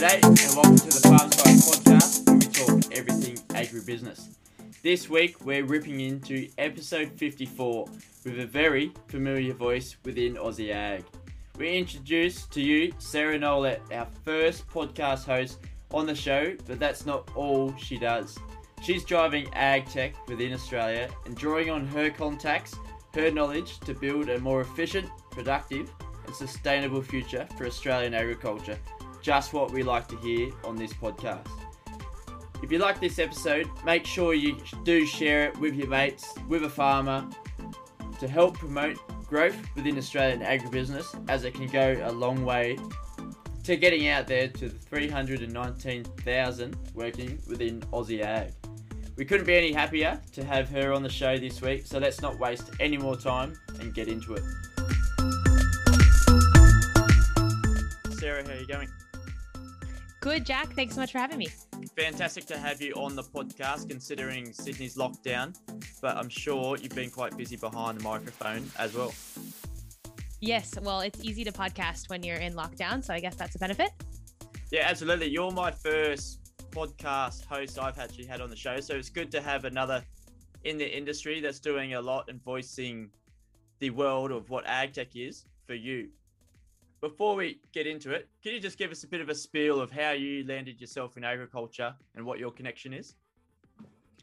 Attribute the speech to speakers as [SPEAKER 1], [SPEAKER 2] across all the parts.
[SPEAKER 1] G'day and welcome to the Farm Side Podcast where we talk everything agribusiness. This week we're ripping into episode 54 with a very familiar voice within Aussie Ag. We introduce to you Sarah Nolet, our first podcast host on the show, but that's not all she does. She's driving ag tech within Australia and drawing on her contacts, her knowledge to build a more efficient, productive, and sustainable future for Australian agriculture just what we like to hear on this podcast. If you like this episode, make sure you do share it with your mates, with a farmer, to help promote growth within Australian agribusiness, as it can go a long way to getting out there to the 319,000 working within Aussie Ag. We couldn't be any happier to have her on the show this week, so let's not waste any more time and get into it. Sarah, how are you going?
[SPEAKER 2] Good, Jack. Thanks so much for having me.
[SPEAKER 1] Fantastic to have you on the podcast considering Sydney's lockdown, but I'm sure you've been quite busy behind the microphone as well.
[SPEAKER 2] Yes, well, it's easy to podcast when you're in lockdown, so I guess that's a benefit.
[SPEAKER 1] Yeah, absolutely. You're my first podcast host I've actually had on the show, so it's good to have another in the industry that's doing a lot and voicing the world of what ag tech is for you before we get into it, can you just give us a bit of a spiel of how you landed yourself in agriculture and what your connection is?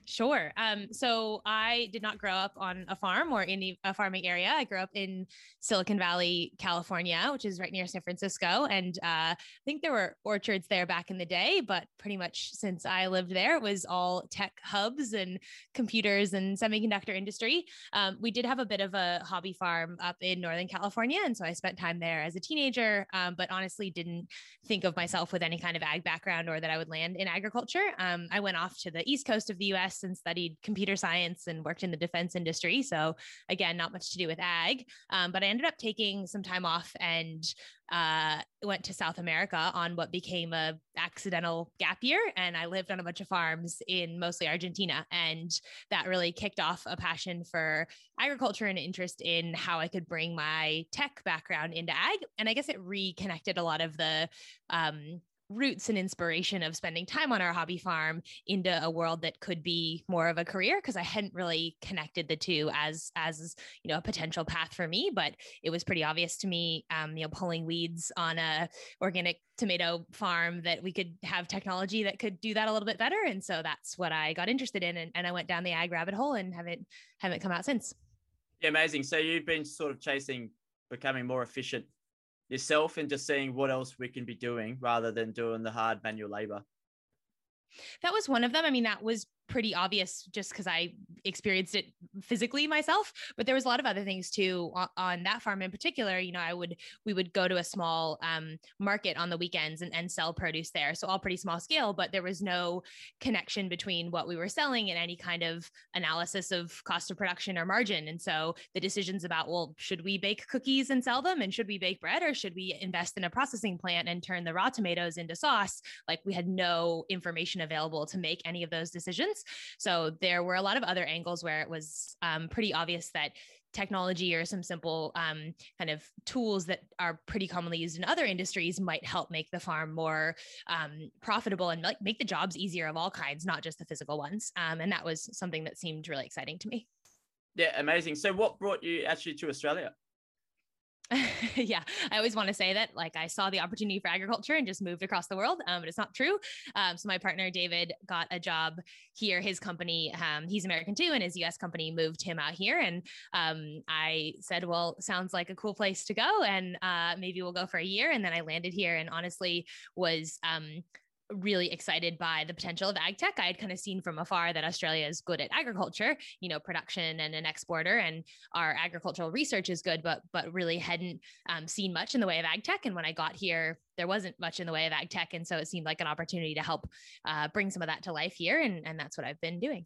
[SPEAKER 2] Sure. Um, so I did not grow up on a farm or in a farming area. I grew up in Silicon Valley, California, which is right near San Francisco. And uh, I think there were orchards there back in the day, but pretty much since I lived there, it was all tech hubs and computers and semiconductor industry. Um, we did have a bit of a hobby farm up in Northern California. And so I spent time there as a teenager, um, but honestly didn't think of myself with any kind of ag background or that I would land in agriculture. Um, I went off to the East Coast of the US and studied computer science and worked in the defense industry. So again, not much to do with ag. Um, but I ended up taking some time off and uh, went to South America on what became a accidental gap year. And I lived on a bunch of farms in mostly Argentina. And that really kicked off a passion for agriculture and interest in how I could bring my tech background into ag. And I guess it reconnected a lot of the um, roots and inspiration of spending time on our hobby farm into a world that could be more of a career because I hadn't really connected the two as as you know a potential path for me but it was pretty obvious to me um, you know pulling weeds on a organic tomato farm that we could have technology that could do that a little bit better and so that's what I got interested in and, and I went down the ag rabbit hole and haven't haven't come out since.
[SPEAKER 1] Yeah amazing. So you've been sort of chasing becoming more efficient yourself and just seeing what else we can be doing rather than doing the hard manual labor.
[SPEAKER 2] That was one of them. I mean that was pretty obvious just because I experienced it physically myself. But there was a lot of other things too on, on, that farm in particular. You know, I would we would go to a small um, market on the weekends and, and sell produce there. So all pretty small scale, but there was no connection between what we were selling and any kind of analysis of cost of production or margin. And so the decisions about well, should we bake cookies and sell them, and should we bake bread, or should we invest in a processing plant and turn the raw tomatoes into sauce? Like we had no information available to make any of those decisions. So there were a lot of other angles where it was um, pretty obvious that technology or some simple um, kind of tools that are pretty commonly used in other industries might help make the farm more um, profitable and make the jobs easier of all kinds, not just the physical ones. Um, and that was something that seemed really exciting to me.
[SPEAKER 1] Yeah, amazing. So, what brought you actually to Australia?
[SPEAKER 2] yeah, I always want to say that like I saw the opportunity for agriculture and just moved across the world, um, but it's not true. Um, so my partner David got a job here. His company, um, he's American too, and his U.S. company moved him out here. And um, I said, "Well, sounds like a cool place to go, and uh, maybe we'll go for a year." And then I landed here, and honestly was um, really excited by the potential of ag tech. I had kind of seen from afar that Australia is good at agriculture, you know, production and an exporter, and our agricultural research is good, but but really hadn't um, seen much in the way of ag tech. And when I got here, there wasn't much in the way of ag tech, and so it seemed like an opportunity to help uh, bring some of that to life here, and and that's what I've been doing.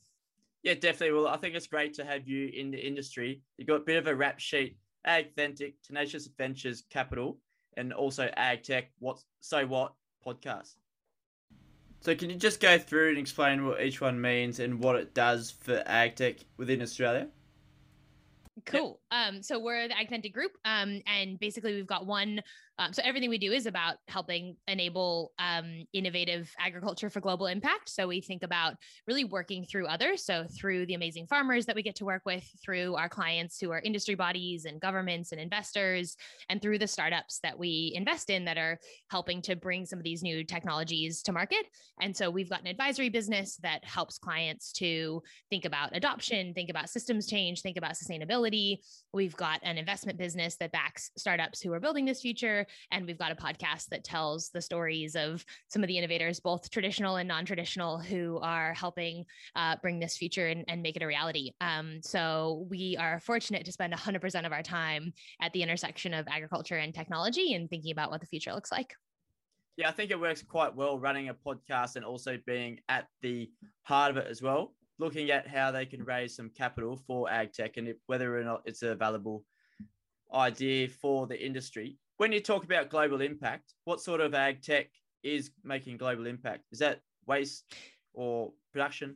[SPEAKER 1] Yeah, definitely. Well, I think it's great to have you in the industry. You got a bit of a rap sheet: AgThentic, Tenacious Ventures Capital, and also Ag Tech. What so what podcast. So can you just go through and explain what each one means and what it does for agtech within Australia?
[SPEAKER 2] Cool. Um, so we're the AgThentic Group, um, and basically we've got one um, so everything we do is about helping enable um, innovative agriculture for global impact. So we think about really working through others. So through the amazing farmers that we get to work with, through our clients who are industry bodies and governments and investors, and through the startups that we invest in that are helping to bring some of these new technologies to market. And so we've got an advisory business that helps clients to think about adoption, think about systems change, think about sustainability. We've got an investment business that backs startups who are building this future. And we've got a podcast that tells the stories of some of the innovators, both traditional and non traditional, who are helping uh, bring this future and, and, make it a reality. Um, so we are fortunate to spend 100% of our time at the intersection of agriculture and technology and thinking about what the future looks like.
[SPEAKER 1] Yeah, I think it works quite well running a podcast and also being at the heart of it as well, looking at how they can raise some capital for ag tech and whether or not it's a valuable idea for the industry when you talk about global impact, what sort of ag tech is making global impact? Is that waste or production?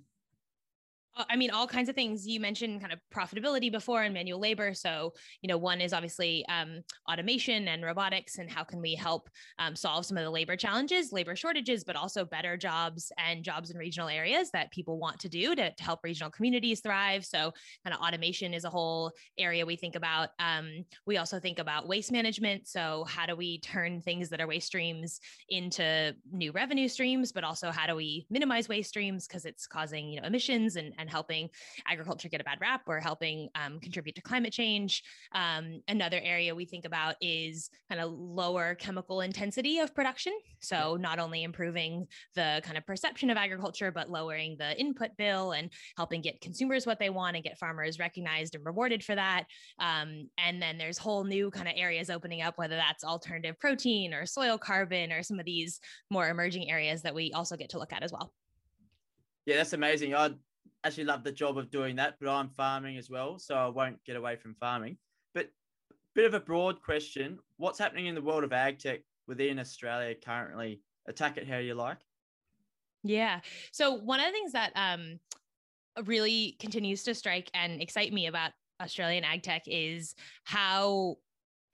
[SPEAKER 2] Uh, I mean, all kinds of things. You mentioned kind of profitability before and manual labor. So, you know, one is obviously um, automation and robotics, and how can we help um, solve some of the labor challenges, labor shortages, but also better jobs and jobs in regional areas that people want to do to, to help regional communities thrive. So, kind of automation is a whole area we think about. Um, we also think about waste management. So, how do we turn things that are waste streams into new revenue streams, but also how do we minimize waste streams because it's causing, you know, emissions and, and and helping agriculture get a bad rap or helping um, contribute to climate change. Um, another area we think about is kind of lower chemical intensity of production. So, not only improving the kind of perception of agriculture, but lowering the input bill and helping get consumers what they want and get farmers recognized and rewarded for that. Um, and then there's whole new kind of areas opening up, whether that's alternative protein or soil carbon or some of these more emerging areas that we also get to look at as well.
[SPEAKER 1] Yeah, that's amazing. I actually love the job of doing that, but I'm farming as well, so I won't get away from farming. But bit of a broad question: What's happening in the world of ag tech within Australia currently? Attack it how you like.
[SPEAKER 2] Yeah. So one of the things that um, really continues to strike and excite me about Australian ag tech is how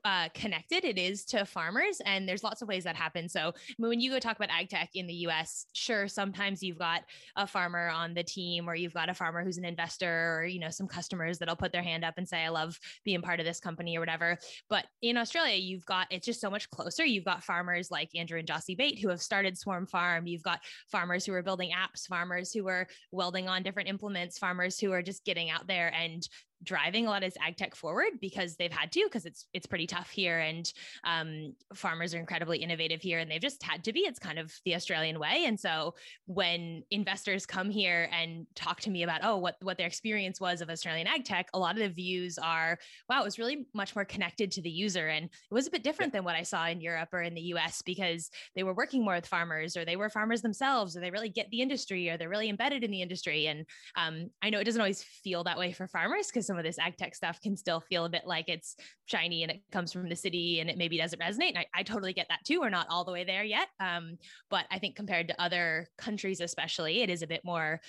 [SPEAKER 2] uh, connected it is to farmers. And there's lots of ways that happen. So when you go talk about ag tech in the US, sure, sometimes you've got a farmer on the team or you've got a farmer who's an investor or, you know, some customers that'll put their hand up and say, I love being part of this company or whatever. But in Australia, you've got, it's just so much closer. You've got farmers like Andrew and Jocie Bate who have started Swarm Farm. You've got farmers who are building apps, farmers who are welding on different implements, farmers who are just getting out there and driving a lot of ag tech forward because they've had to because it's it's pretty tough here and um, farmers are incredibly innovative here and they've just had to be. It's kind of the australian way. And so when investors come here and talk to me about oh what what their experience was of australian ag tech a lot of the views are wow it was really much more connected to the user. And it was a bit different than what i saw in europe or in the us because they were working more with farmers or they were farmers themselves or they really get the industry or they're really embedded in the industry. And um, i know it doesn't always feel that way for farmers because some of this ag tech stuff can still feel a bit like it's shiny and it comes from the city and it maybe doesn't resonate. And I, I totally get that too. We're not all the way there yet. Um, but I think compared to other countries, especially, it is a bit more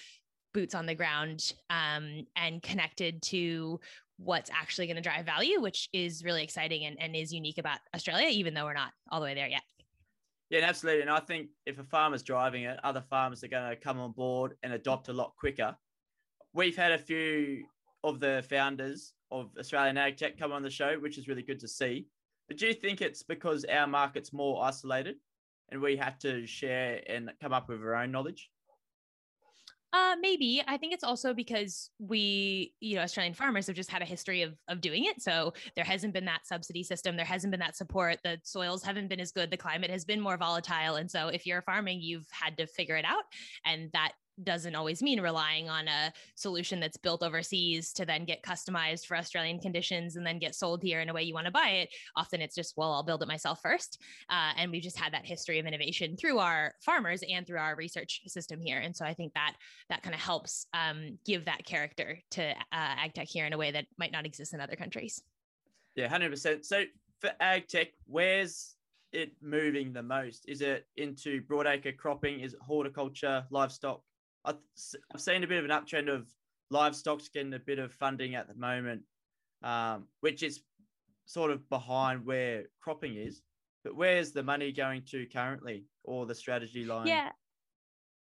[SPEAKER 2] boots on the ground um, and connected to what's actually going to drive value, which is really exciting and, and is unique about Australia, even though we're not all the way there yet.
[SPEAKER 1] Yeah, absolutely. And I think if a farmer's driving it, other farmers are going to come on board and adopt a lot quicker. We've had a few of the founders of Australian Ag Tech come on the show, which is really good to see. But do you think it's because our market's more isolated and we have to share and come up with our own knowledge?
[SPEAKER 2] Uh, maybe. I think it's also because we, you know, Australian farmers have just had a history of of doing it. So there hasn't been that subsidy system. There hasn't been that support. The soils haven't been as good. The climate has been more volatile. And so if you're farming, you've had to figure it out. And that doesn't always mean relying on a solution that's built overseas to then get customized for Australian conditions and then get sold here in a way you want to buy it. Often it's just, well, I'll build it myself first. Uh, and we've just had that history of innovation through our farmers and through our research system here. And so I think that that kind of helps um, give that character to uh, ag tech here in a way that might not exist in other countries.
[SPEAKER 1] Yeah, 100%. So for ag tech, where's it moving the most? Is it into broadacre cropping? Is it horticulture, livestock? I've seen a bit of an uptrend of livestock's getting a bit of funding at the moment, um, which is sort of behind where cropping is. But where's the money going to currently, or the strategy line?
[SPEAKER 2] Yeah,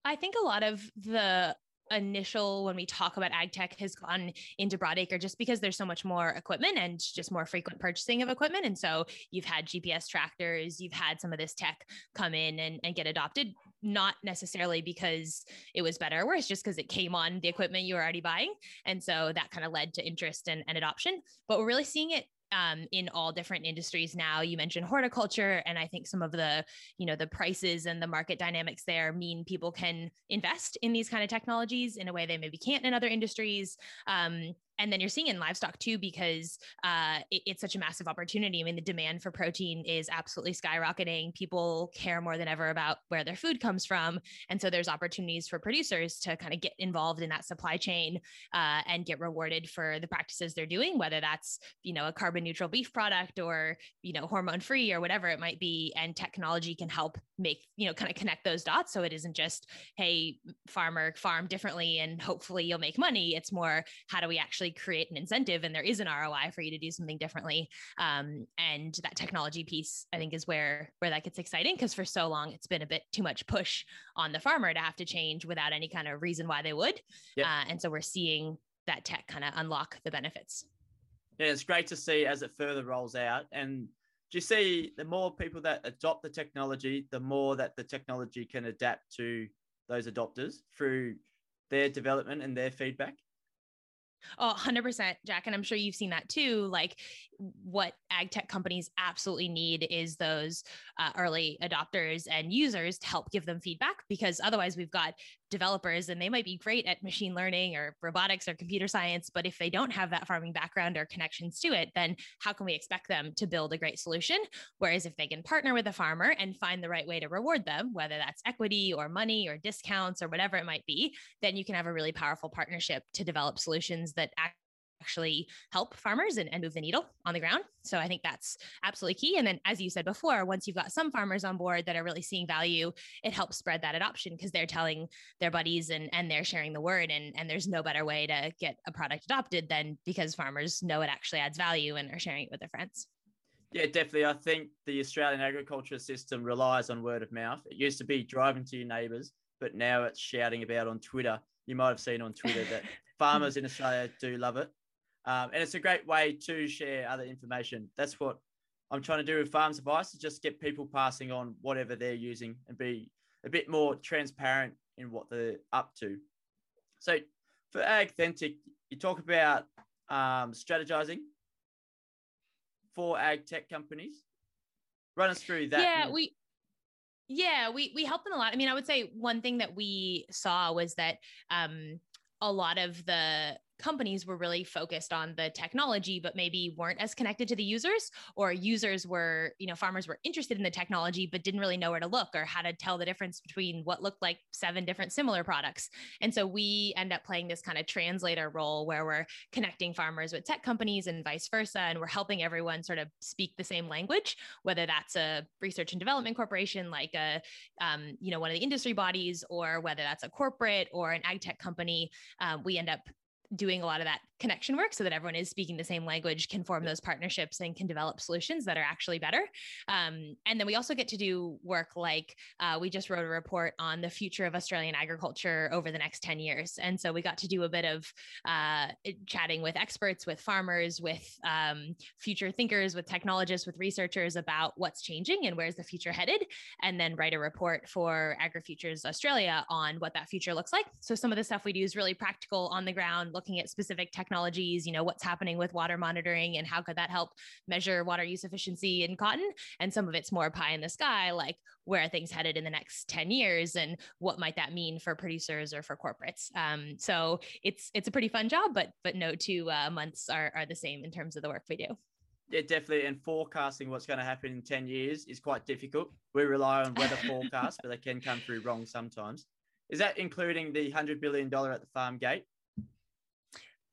[SPEAKER 2] I think a lot of the initial when we talk about ag tech has gone into broadacre just because there's so much more equipment and just more frequent purchasing of equipment and so you've had gps tractors you've had some of this tech come in and, and get adopted not necessarily because it was better or worse just because it came on the equipment you were already buying and so that kind of led to interest and, and adoption but we're really seeing it um, in all different industries now. You mentioned horticulture, and I think some of the, you know, the prices and the market dynamics there mean people can invest in these kind of technologies in a way they maybe can't in other industries. Um, and then you're seeing in livestock too because uh, it, it's such a massive opportunity. I mean the demand for protein is absolutely skyrocketing. People care more than ever about where their food comes from. And so there's opportunities for producers to kind of get involved in that supply chain uh, and get rewarded for the practices they're doing whether that's you know a carbon neutral beef product or you know hormone free or whatever it might be. And technology can help make you know kind of connect those dots. So it isn't just hey farmer farm differently and hopefully you'll make money. It's more how do we actually actually create an incentive and there is an ROI for you to do something differently. Um, and that technology piece, I think, is where where that gets exciting because for so long it's been a bit too much push on the farmer to have to change without any kind of reason why they would. Yep. Uh, and so we're seeing that tech kind of unlock the benefits.
[SPEAKER 1] Yeah, it's great to see as it further rolls out. And do you see the more people that adopt the technology, the more that the technology can adapt to those adopters through their development and their feedback?
[SPEAKER 2] Oh, 100%, Jack. And I'm sure you've seen that too. Like, what ag tech companies absolutely need is those uh, early adopters and users to help give them feedback because otherwise, we've got developers and they might be great at machine learning or robotics or computer science. But if they don't have that farming background or connections to it, then how can we expect them to build a great solution? Whereas if they can partner with a farmer and find the right way to reward them, whether that's equity or money or discounts or whatever it might be, then you can have a really powerful partnership to develop solutions that actually help farmers and, and, move the needle on the ground. So I think that's absolutely key. And then, as you said before, once you've got some farmers on board that are really seeing value, it helps spread that adoption because they're telling their buddies and, and they're sharing the word. And, and there's no better way to get a product adopted than because farmers know it actually adds value and are sharing it with their friends.
[SPEAKER 1] Yeah, definitely. I think the Australian agriculture system relies on word of mouth. It used to be driving to your neighbours, but now it's shouting about on Twitter. You might have seen on Twitter that farmers in Australia do love it. Um, and it's a great way to share other information. That's what I'm trying to do with Farms Advice is just get people passing on whatever they're using and be a bit more transparent in what they're up to. So for Agthentic, you talk about um, strategizing for ag tech companies. Run us through that.
[SPEAKER 2] Yeah, we yeah, we we help them a lot. I mean, I would say one thing that we saw was that um, a lot of the companies were really focused on the technology but maybe weren't as connected to the users or users were you know farmers were interested in the technology but didn't really know where to look or how to tell the difference between what looked like seven different similar products. And so we end up playing this kind of translator role where we're connecting farmers with tech companies and vice versa and we're helping everyone sort of speak the same language whether that's a research and development corporation like a um, you know one of the industry bodies or whether that's a corporate or an ag tech company. Um, we end up doing a lot of that connection work so that everyone is speaking the same language can form those partnerships and can develop solutions that are actually better. Um, and then we also get to do work like uh, we just wrote a report on the future of australian agriculture over the next 10 years. And so we got to do a bit of uh, chatting with experts with farmers with um, future thinkers with technologists with researchers about what's changing and where's the future headed and then write a report for agrifutures australia on what that future looks like. So some of the stuff we do is really practical on the ground looking at specific technologies, you know, what's happening with water monitoring and how could that help measure water use efficiency in cotton. And some of it's more pie in the sky, like where are things headed in the next 10 years and what might that mean for producers or for corporates. Um, so it's it's a pretty fun job, but but no two uh, months are, are the same in terms of the work we do.
[SPEAKER 1] Yeah, definitely. And forecasting what's going to happen in 10 years is quite difficult. We rely on weather forecasts, but they can come through wrong sometimes. Is that including the $100 billion at the farm gate?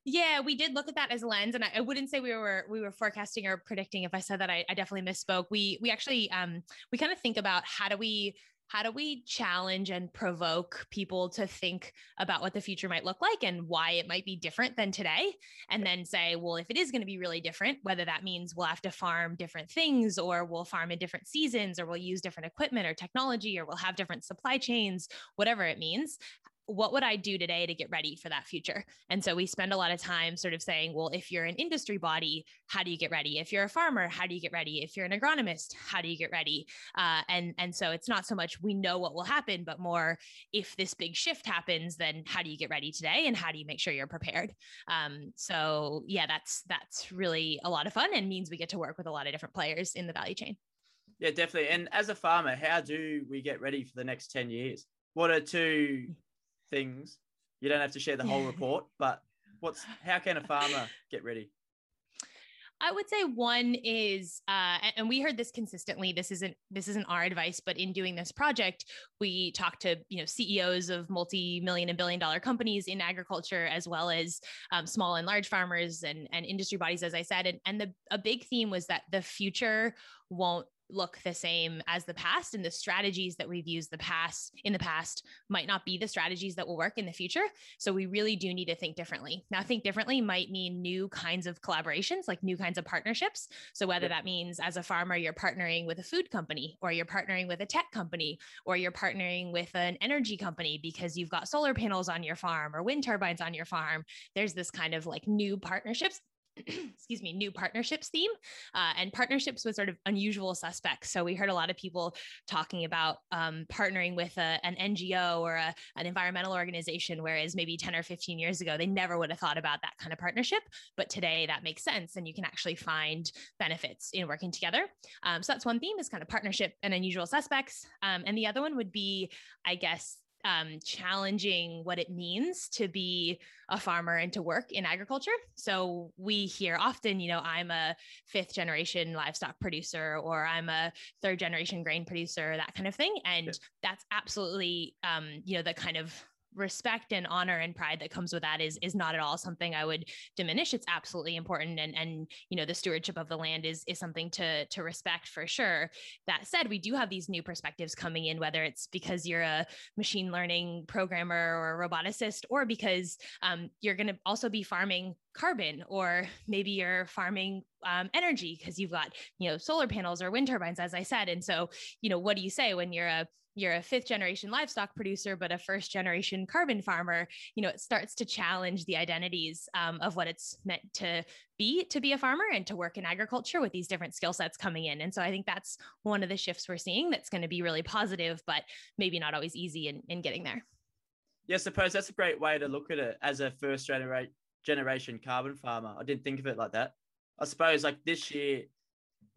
[SPEAKER 2] Yeah, we did look at that as a lens, and I, I, wouldn't say we were we were forecasting or predicting. If I said that, I, I definitely misspoke. We we actually um we kind of think about how do we how do we challenge and provoke people to think about what the future might look like and why it might be different than today and then say well if it is going to be really different whether that means we'll have to farm different things or we'll farm in different seasons or we'll use different equipment or technology or we'll have different supply chains whatever it means what would I do today to get ready for that future? And so we spend a lot of time sort of saying, well, if you're an industry body, how do you get ready? If you're a farmer, how do you get ready? If you're an agronomist, how do you get ready? Uh, and and so it's not so much we know what will happen, but more if this big shift happens, then how do you get ready today, and how do you make sure you're prepared? Um, so yeah, that's that's really a lot of fun and means we get to work with a lot of different players in the value chain.
[SPEAKER 1] Yeah, definitely. And as a farmer, how do we get ready for the next 10 years? What are two things. You don't have to share the whole report, but what's how can a farmer get ready?
[SPEAKER 2] I would say one is, uh, and we heard this consistently. This isn't this isn't our advice, but in doing this project, we talked to you know CEOs of multi-million and billion-dollar companies in agriculture, as well as um, small and large farmers and and industry bodies, as I said. And and the a big theme was that the future won't look the same as the past and the strategies that we've used the past in the past might not be the strategies that will work in the future. So we really do need to think differently. Now think differently might mean new kinds of collaborations like new kinds of partnerships. So whether that means as a farmer you're partnering with a food company or you're partnering with a tech company or you're partnering with an energy company because you've got solar panels on your farm or wind turbines on your farm there's this kind of like new partnerships excuse me, new partnerships theme. Uh, and partnerships was sort of unusual suspects. So we heard a lot of people talking about um, partnering with a, an NGO or a, an environmental organization, whereas maybe 10 or 15 years ago, they never would have thought about that kind of partnership. But today that makes sense. And you can actually find benefits in working together. Um, so that's one theme is kind of partnership and unusual suspects. Um, and the other one would be, I guess, um, challenging what it means to be a farmer and to work in agriculture. So we hear often, you know, I'm a fifth generation livestock producer or I'm a third generation grain producer, that kind of thing. And yeah. that's absolutely, um, you know, the kind of respect and honor and pride that comes with that is is not at all something I would diminish. It's absolutely important, and and you know the stewardship of the land is is something to to respect for sure. That said, we do have these new perspectives coming in, whether it's because you're a machine learning programmer or a roboticist, or because um, you're going to also be farming carbon or maybe you're farming um, energy because you've got you know solar panels or wind turbines as i said. And so you know what do you say when you're a you're a fifth generation livestock producer but a first generation carbon farmer you know it starts to challenge the identities um, of what it's meant to be to be a farmer and to work in agriculture with these different skill sets coming in. And so i think that's one of the shifts we're seeing that's going to be really positive but maybe not always easy in, in getting there.
[SPEAKER 1] Yeah, I suppose that's a great way to look at it as a first generation generation carbon farmer. I didn't think of it like that. I suppose like this year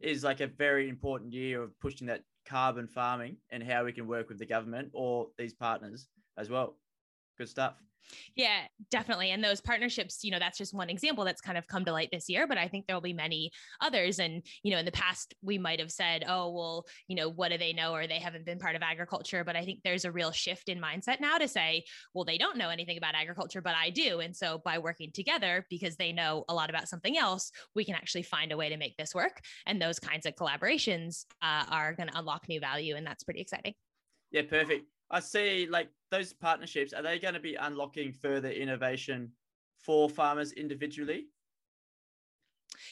[SPEAKER 1] is like a very important year of pushing that carbon farming and how we can work with the government or these partners as well. Good stuff.
[SPEAKER 2] Yeah, definitely. And those partnerships, you know, that's just one example that's kind of come to light this year, but I think there will be many others. And, you know, in the past, we might have said, oh, well, you know, what do they know? Or they haven't been part of agriculture. But I think there's a real shift in mindset now to say, well, they don't know anything about agriculture, but I do. And so by working together, because they know a lot about something else, we can actually find a way to make this work. And those kinds of collaborations uh, are going to unlock new value. And that's pretty exciting.
[SPEAKER 1] Yeah, perfect. I see like those partnerships, are they going to be unlocking further innovation for farmers individually?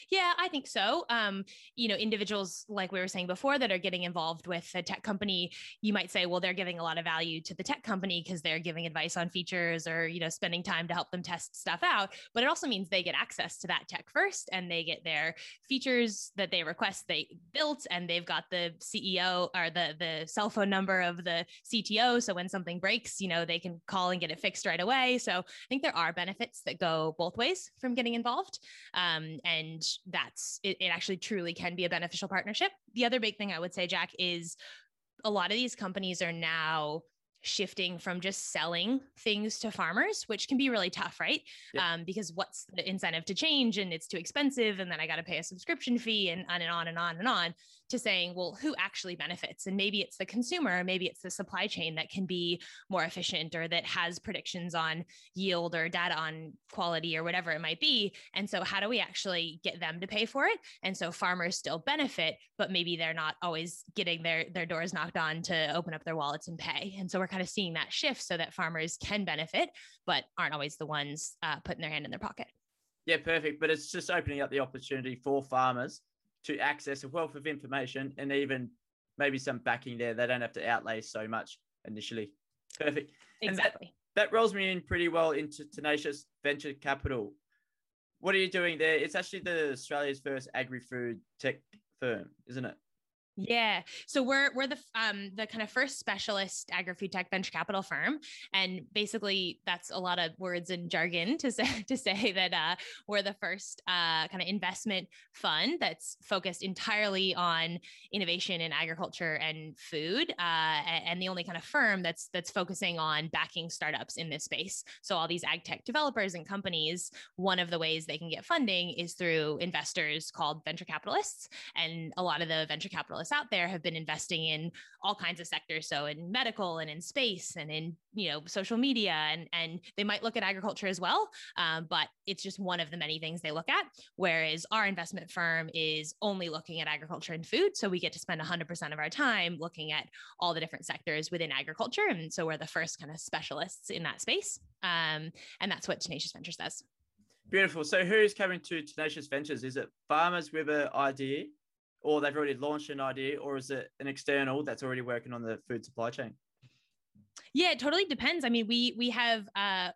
[SPEAKER 2] Yeah, I think so. Um, you know, individuals like we were saying before that are getting involved with a tech company, you might say, well, they're giving a lot of value to the tech company because they're giving advice on features or, you know, spending time to help them test stuff out. But it also means they get access to that tech first and they get their features that they request they built and they've got the CEO or the the cell phone number of the CTO. So when something breaks, you know, they can call and get it fixed right away. So I think there are benefits that go both ways from getting involved. Um, and that's it, it actually truly can be a beneficial partnership. The other big thing I would say, Jack, is a lot of these companies are now shifting from just selling things to farmers, which can be really tough, right? Um, because what's the incentive to change and it's too expensive, and then I got to pay a subscription fee and on and on and on and on to saying, well, who actually benefits? And maybe it's the consumer, maybe it's the supply chain that can be more efficient or that has predictions on yield or data on quality or whatever it might be. And so, how do we actually get them to pay for it? And so, farmers still benefit, but maybe they're not always getting their their doors knocked on to open up their wallets and pay. And so, we're kind of seeing that shift so that farmers can benefit, but aren't always the ones uh, putting their hand in their pocket.
[SPEAKER 1] Yeah, perfect. But it's just opening up the opportunity for farmers to access a wealth of information and even maybe some backing there. They don't have to outlay so much initially. Perfect.
[SPEAKER 2] Exactly.
[SPEAKER 1] That, that rolls me in pretty well into Tenacious Venture Capital. What are you doing there? It's actually the Australia's first agri-food tech firm, isn't it?
[SPEAKER 2] Yeah. So we're we're the um the kind of first specialist agri-food tech venture capital firm. And basically that's a lot of words and jargon to say to say that uh we're the first uh kind of investment fund that's focused entirely on innovation in agriculture and food. Uh and the only kind of firm that's that's focusing on backing startups in this space. So all these ag tech developers and companies, one of the ways they can get funding is through investors called venture capitalists. And a lot of the venture capitalists out there have been investing in all kinds of sectors. So in medical and in space and in you know social media and and they might look at agriculture as well um, but it's just one of the many things they look at. Whereas our investment firm is only looking at agriculture and food. So we get to spend 100% of our time looking at all the different sectors within agriculture. And so we're the first kind of specialists in that space. Um, and that's what tenacious ventures does.
[SPEAKER 1] Beautiful. So, who's coming to Tenacious Ventures? Is it farmers with an idea or they've already launched an idea, or is it an external that's already working on the food supply chain?
[SPEAKER 2] Yeah, it totally depends. I mean, we we have uh,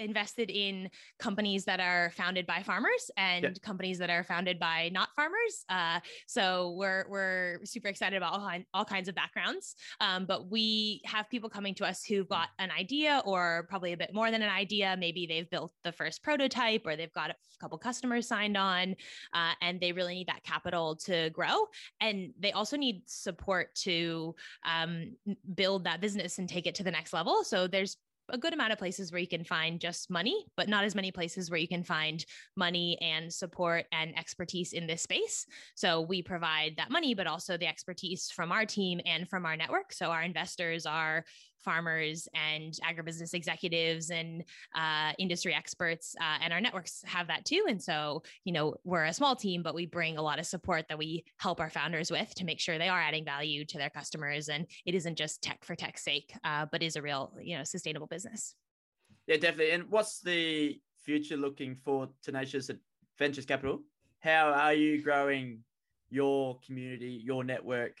[SPEAKER 2] invested in companies that are founded by farmers and yep. companies that are founded by not farmers. Uh, so we're we're super excited about all, all kinds of backgrounds. Um, but we have people coming to us who've got an idea, or probably a bit more than an idea. Maybe they've built the first prototype, or they've got a couple customers signed on, uh, and they really need that capital to grow. And they also need support to um, build that business and take it to the next level. So there's a good amount of places where you can find just money, but not as many places where you can find money and support and expertise in this space. So we provide that money, but also the expertise from our team and from our network. So our investors are farmers and agribusiness executives and uh, industry experts, uh, and our networks have that too. And so, you know, we're a small team, but we bring a lot of support that we help our founders with to make sure they are adding value to their customers, and it isn't just tech for tech's sake, uh, but is a real, you know, sustainable business.
[SPEAKER 1] Yeah, definitely. And what's the future looking for Tenacious Ventures Capital? How are you growing your community, your network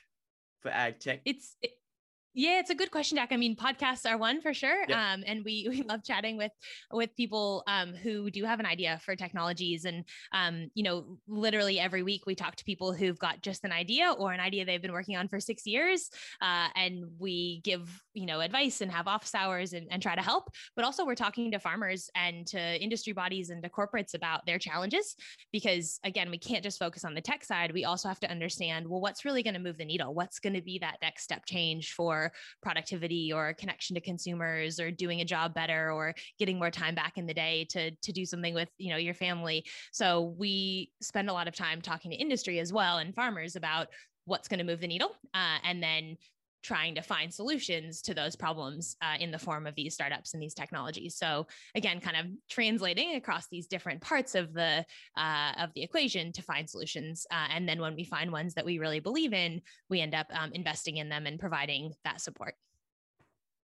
[SPEAKER 1] for ag tech?
[SPEAKER 2] It's it, Yeah, it's a good question, Jack. I mean, podcasts are one for sure, yeah. um, and we we love chatting with with people um, who do have an idea for technologies. And um, you know, literally every week we talk to people who've got just an idea or an idea they've been working on for six years, uh, and we give you know advice and have office hours and, and try to help. But also, we're talking to farmers and to industry bodies and to corporates about their challenges because again, we can't just focus on the tech side. We also have to understand well, what's really going to move the needle? What's going to be that next step change for productivity or connection to consumers or doing a job better or getting more time back in the day to to do something with you know your family. So we spend a lot of time talking to industry as well and farmers about what's going to move the needle uh, and then trying to find solutions to those problems uh, in the form of these startups and these technologies. So again kind of translating across these different parts of the uh, of the equation to find solutions uh, and then when we find ones that we really believe in we end up um, investing in them and providing that support.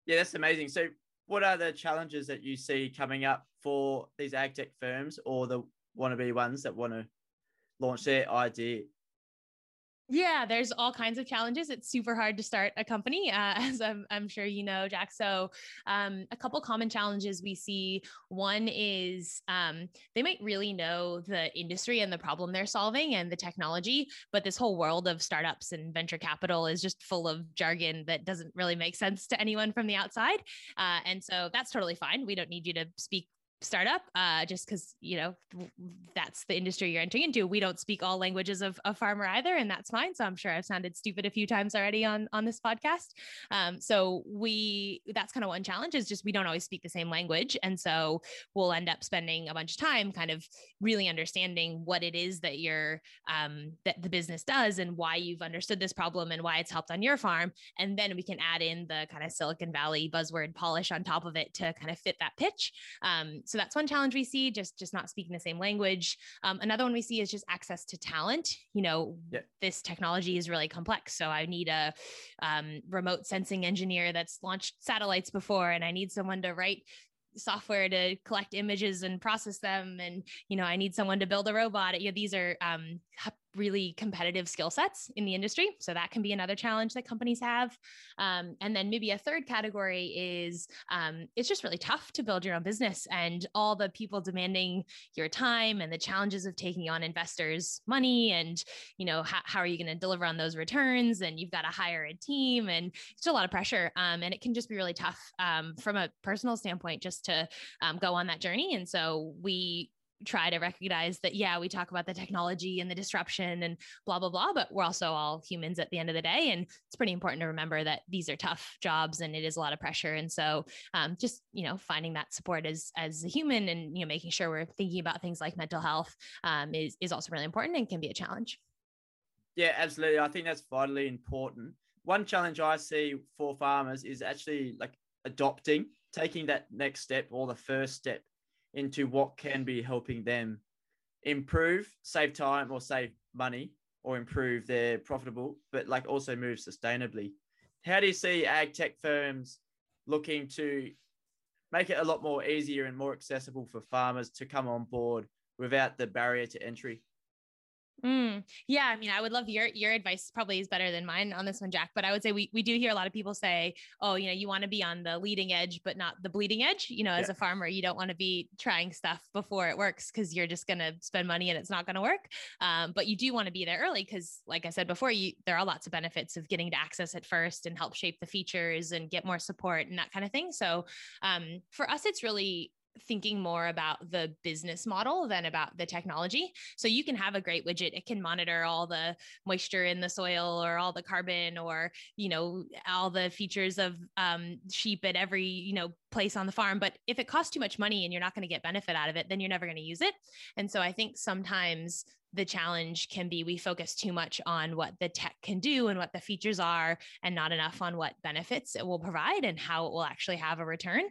[SPEAKER 1] Yeah that's amazing. So what are the challenges that you see coming up for these ag tech firms or the wannabe ones that want to launch their idea
[SPEAKER 2] yeah, there's all kinds of challenges. It's super hard to start a company, uh, as I'm, I'm, sure you know, Jack. So, um, a couple common challenges we see one is um, they might really know the industry and the problem they're solving and the technology, but this whole world of startups and venture capital is just full of jargon that doesn't really make sense to anyone from the outside. Uh, and so, that's totally fine. We don't need you to speak startup uh, just because you know that's the industry you're entering into. We don't speak all languages of a farmer either and that's fine. So i'm sure i've sounded stupid a few times already on on this podcast. Um, so we that's kind of one challenge is just we don't always speak the same language. And so we'll end up spending a bunch of time kind of really understanding what it is that you're um, that the business does and why you've understood this problem and why it's helped on your farm. And then we can add in the kind of silicon valley buzzword polish on top of it to kind of fit that pitch. Um, so that's one challenge we see just just not speaking the same language. Um, another one we see is just access to talent. You know yeah. this technology is really complex. So i need a um, remote sensing engineer that's launched satellites before and i need someone to write software to collect images and process them. And you know i need someone to build a robot. You know, these are um, really competitive skill sets in the industry so that can be another challenge that companies have. Um, and then maybe a third category is um, it's just really tough to build your own business and all the people demanding your time and the challenges of taking on investors money and you know how, how are you going to deliver on those returns? And you've got to hire a team and it's a lot of pressure um, and it can just be really tough um, from a personal standpoint just to um, go on that journey. And so we try to recognize that yeah we talk about the technology and the disruption and blah blah blah but we're also all humans at the end of the day. And it's pretty important to remember that these are tough jobs and it is a lot of pressure. And so um, just you know finding that support as as a human and you know making sure we're thinking about things like mental health um, is is also really important and can be a challenge.
[SPEAKER 1] Yeah absolutely. I think that's vitally important. One challenge i see for farmers is actually like adopting taking that next step or the first step into what can be helping them improve, save time or save money or improve their profitable, but like also move sustainably. How do you see ag tech firms looking to make it a lot more easier and more accessible for farmers to come on board without the barrier to entry?
[SPEAKER 2] Mm, yeah, I mean, I would love your your advice. Probably is better than mine on this one, Jack. But I would say we we do hear a lot of people say, "Oh, you know, you want to be on the leading edge, but not the bleeding edge." You know, as yeah. a farmer, you don't want to be trying stuff before it works because you're just going to spend money and it's not going to work. Um, but you do want to be there early because, like I said before, you there are lots of benefits of getting to access it first and help shape the features and get more support and that kind of thing. So um, for us, it's really thinking more about the business model than about the technology. So you can have a great widget. It can monitor all the moisture in the soil or all the carbon or, you know, all the features of um, sheep at every, you know, place on the farm. But if it costs too much money and you're not going to get benefit out of it, then you're never going to use it. And so I think sometimes the challenge can be we focus too much on what the tech can do and what the features are and not enough on what benefits it will provide and how it will actually have a return.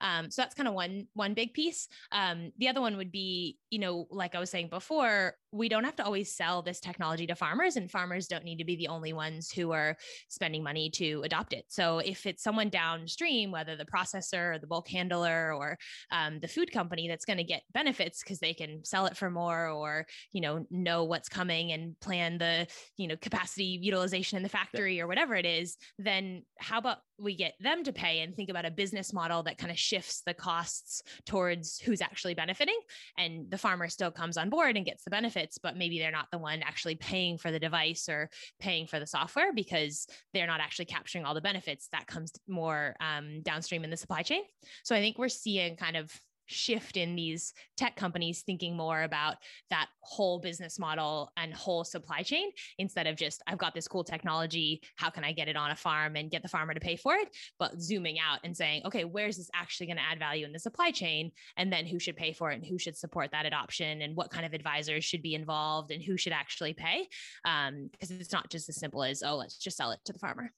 [SPEAKER 2] Um, so that's kind of one one big piece. Um, the other one would be you know like i was saying before we don't have to always sell this technology to farmers and farmers don't need to be the only ones who are spending money to adopt it. So if it's someone downstream whether the processor or the bulk handler or um, the food company that's going to get benefits because they can sell it for more or you know know what's coming and plan the you know capacity utilization in the factory or whatever it is then how about we get them to pay and think about a business model that kind of shifts the costs towards who's actually benefiting and the farmer still comes on board and gets the benefits but maybe they're not the one actually paying for the device or paying for the software because they're not actually capturing all the benefits that comes more um, downstream in the supply chain. So i think we're seeing kind of shift in these tech companies thinking more about that whole business model and whole supply chain instead of just i've got this cool technology how can i get it on a farm and get the farmer to pay for it? but zooming out and saying okay where's this actually going to add value in the supply chain? And then who should pay for it and who should support that adoption? And what kind of advisors should be involved and who should actually pay? um, because it's not just as simple as oh let's just sell it to the farmer.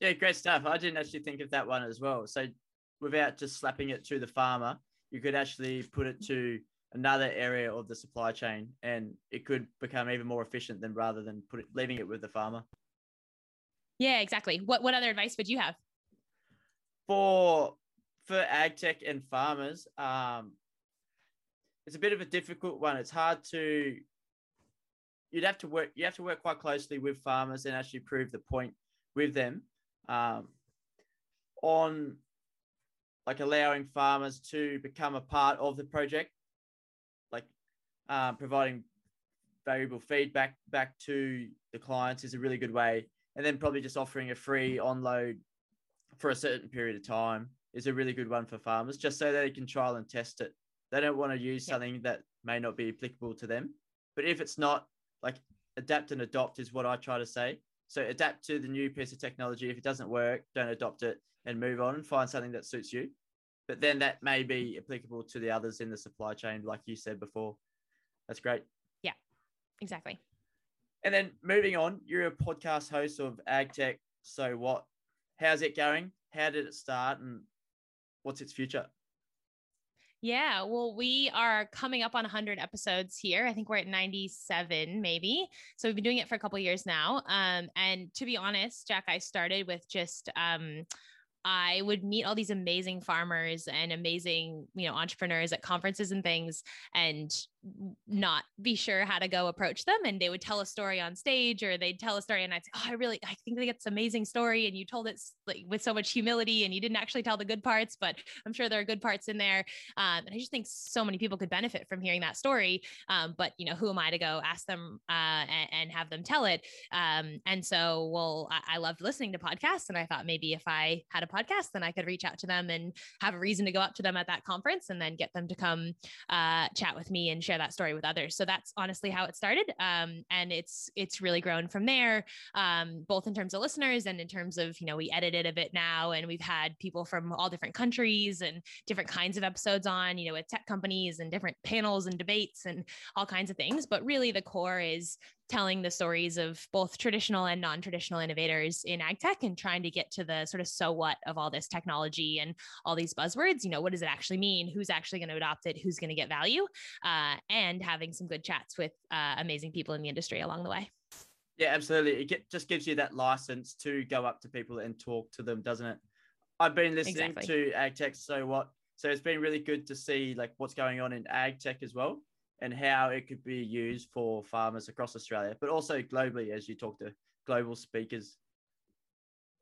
[SPEAKER 1] Yeah great stuff. I didn't actually think of that one as well. So without just slapping it to the farmer, you could actually put it to another area of the supply chain and it could become even more efficient than rather than put it, leaving it with the farmer.
[SPEAKER 2] Yeah, exactly. What what other advice would you have?
[SPEAKER 1] For for ag tech and farmers, um, it's a bit of a difficult one. It's hard to you'd have to work you have to work quite closely with farmers and actually prove the point with them um, on like allowing farmers to become a part of the project, like um, providing valuable feedback back to the clients is a really good way. And then probably just offering a free onload for a certain period of time is a really good one for farmers, just so they can trial and test it. They don't want to use something that may not be applicable to them. But if it's not, like adapt and adopt is what I try to say. So adapt to the new piece of technology. If it doesn't work, don't adopt it and move on and find something that suits you. But then that may be applicable to the others in the supply chain, like you said before. That's great.
[SPEAKER 2] Yeah, exactly.
[SPEAKER 1] And then moving on, you're a podcast host of AgTech. So what? How's it going? How did it start and what's its future?
[SPEAKER 2] Yeah, well, we are coming up on 100 episodes here. I think we're at 97, maybe. So we've been doing it for a couple years now. Um, and to be honest, Jack, I started with just um, I would meet all these amazing farmers and amazing, you know, entrepreneurs at conferences and things and not be sure how to go approach them. And they would tell a story on stage or they'd tell a story and I'd say, Oh, I really, I think that's amazing story. And you told it like with so much humility and you didn't actually tell the good parts, but I'm sure there are good parts in there. Um, and I just think so many people could benefit from hearing that story. Um, but you know, who am I to go ask them uh, and, and, have them tell it? Um, and so, well, I, I loved listening to podcasts and I thought maybe if I had a podcast, then I could reach out to them and have a reason to go up to them at that conference and then get them to come uh, chat with me and share share that story with others. So that's honestly how it started. Um, and it's it's really grown from there, um, both in terms of listeners and in terms of you know we edited a bit now, and we've had people from all different countries and different kinds of episodes on, you know, with tech companies and different panels and debates and all kinds of things. But really, the core is telling the stories of both traditional and non-traditional innovators in ag tech and trying to get to the sort of so what of all this technology and all these buzzwords you know what does it actually mean? Who's actually going to adopt it? Who's going to get value? Uh, and having some good chats with uh, amazing people in the industry along the way.
[SPEAKER 1] Yeah absolutely. It get, just gives you that license to go up to people and talk to them doesn't it? I've been listening exactly. to ag tech so what so it's been really good to see like what's going on in ag tech as well and how it could be used for farmers across Australia, but also globally as you talk to global speakers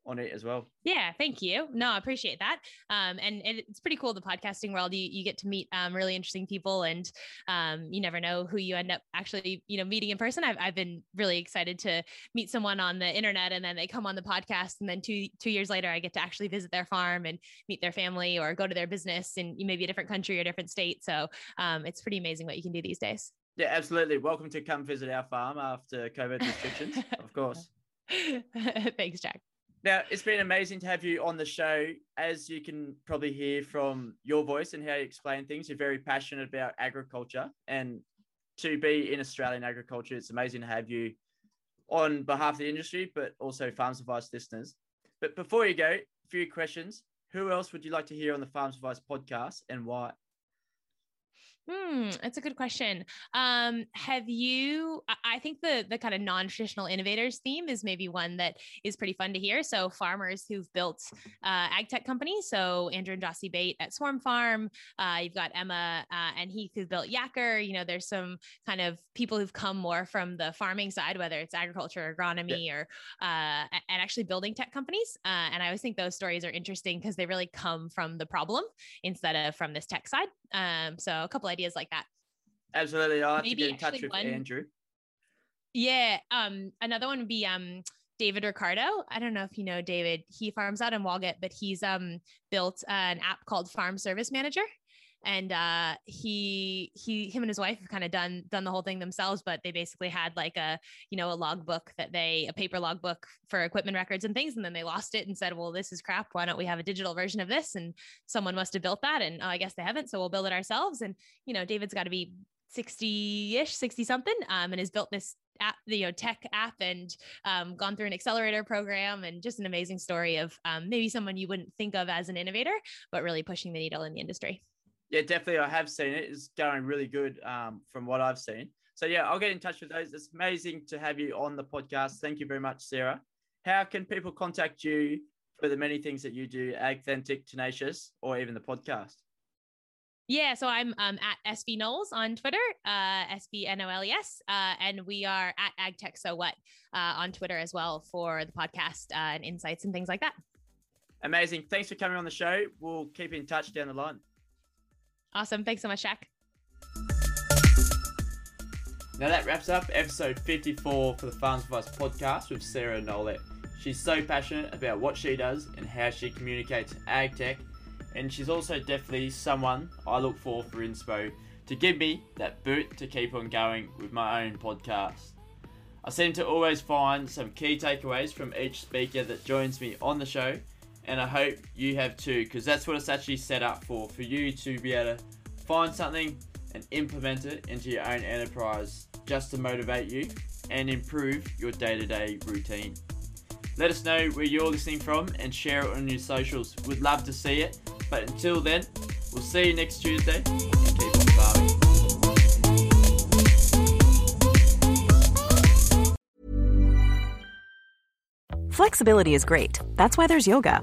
[SPEAKER 1] on it as well.
[SPEAKER 2] Yeah, thank you. No, I appreciate that. Um, and, and, it's pretty cool the podcasting world. You you get to meet um, really interesting people, and um, you never know who you end up actually you know meeting in person. I've I've been really excited to meet someone on the internet, and then they come on the podcast, and then two two years later, I get to actually visit their farm and meet their family, or go to their business in maybe a different country or different state. So um, it's pretty amazing what you can do these days.
[SPEAKER 1] Yeah, absolutely. Welcome to come visit our farm after COVID restrictions, of course.
[SPEAKER 2] Thanks, Jack.
[SPEAKER 1] Now, it's been amazing to have you on the show. As you can probably hear from your voice and how you explain things, you're very passionate about agriculture. And to be in Australian agriculture, it's amazing to have you on behalf of the industry, but also Farms Advice listeners. But before you go, a few questions. Who else would you like to hear on the Farms Advice podcast and why?
[SPEAKER 2] Hmm, that's a good question. Um, have you? I think the the kind of non-traditional innovators theme is maybe one that is pretty fun to hear. So farmers who've built uh, ag tech companies. So Andrew and Jocie Bate at Swarm Farm. Uh, you've got Emma uh, and Heath who've built Yacker. You know, there's some kind of people who've come more from the farming side, whether it's agriculture, agronomy, yeah. or uh, and actually building tech companies. Uh, and I always think those stories are interesting because they really come from the problem instead of from this tech side. Um, so a couple ideas like that.
[SPEAKER 1] Absolutely. I'll have Maybe to get in touch with one, Andrew.
[SPEAKER 2] Yeah. Um, another one would be um David Ricardo. I don't know if you know David. He farms out in Walgett, but he's um built an app called Farm Service Manager and uh, he he him and his wife have kind of done done the whole thing themselves but they basically had like a you know a logbook that they a paper logbook for equipment records and things and then they lost it and said well this is crap. Why don't we have a digital version of this? And someone must have built that and oh, i guess they haven't so we'll build it ourselves. And you know david's got to be 60-ish 60 something um, and has built this app you know tech app and um, gone through an accelerator program and just an amazing story of um, maybe someone you wouldn't think of as an innovator but really pushing the needle in the industry
[SPEAKER 1] yeah, definitely. I have seen it. It's going really good um, from what I've seen. So yeah, I'll get in touch with those. It's amazing to have you on the podcast. Thank you very much, Sarah. How can people contact you for the many things that you do, AgThentic, Tenacious, or even the podcast?
[SPEAKER 2] Yeah, so I'm um, at SB Nolet on Twitter, uh, S B N O L E S, uh, and we are at AgTech So What uh, on Twitter as well for the podcast uh, and insights and things like that.
[SPEAKER 1] Amazing. Thanks for coming on the show. We'll keep in touch down the line.
[SPEAKER 2] Awesome. Thanks so much, Jack.
[SPEAKER 1] Now that wraps up episode 54 for the Farms Advice podcast with Sarah Nolet. She's so passionate about what she does and how she communicates ag tech, and she's also definitely someone I look for for inspo to give me that boot to keep on going with my own podcast. I seem to always find some key takeaways from each speaker that joins me on the show and I hope you have too, because that's what it's actually set up for for you to be able to find something and implement it into your own enterprise just to motivate you and improve your day to day routine. Let us know where you're listening from and share it on your socials. We'd love to see it. But until then, we'll see you next Tuesday.
[SPEAKER 3] Flexibility is great. That's why there's yoga.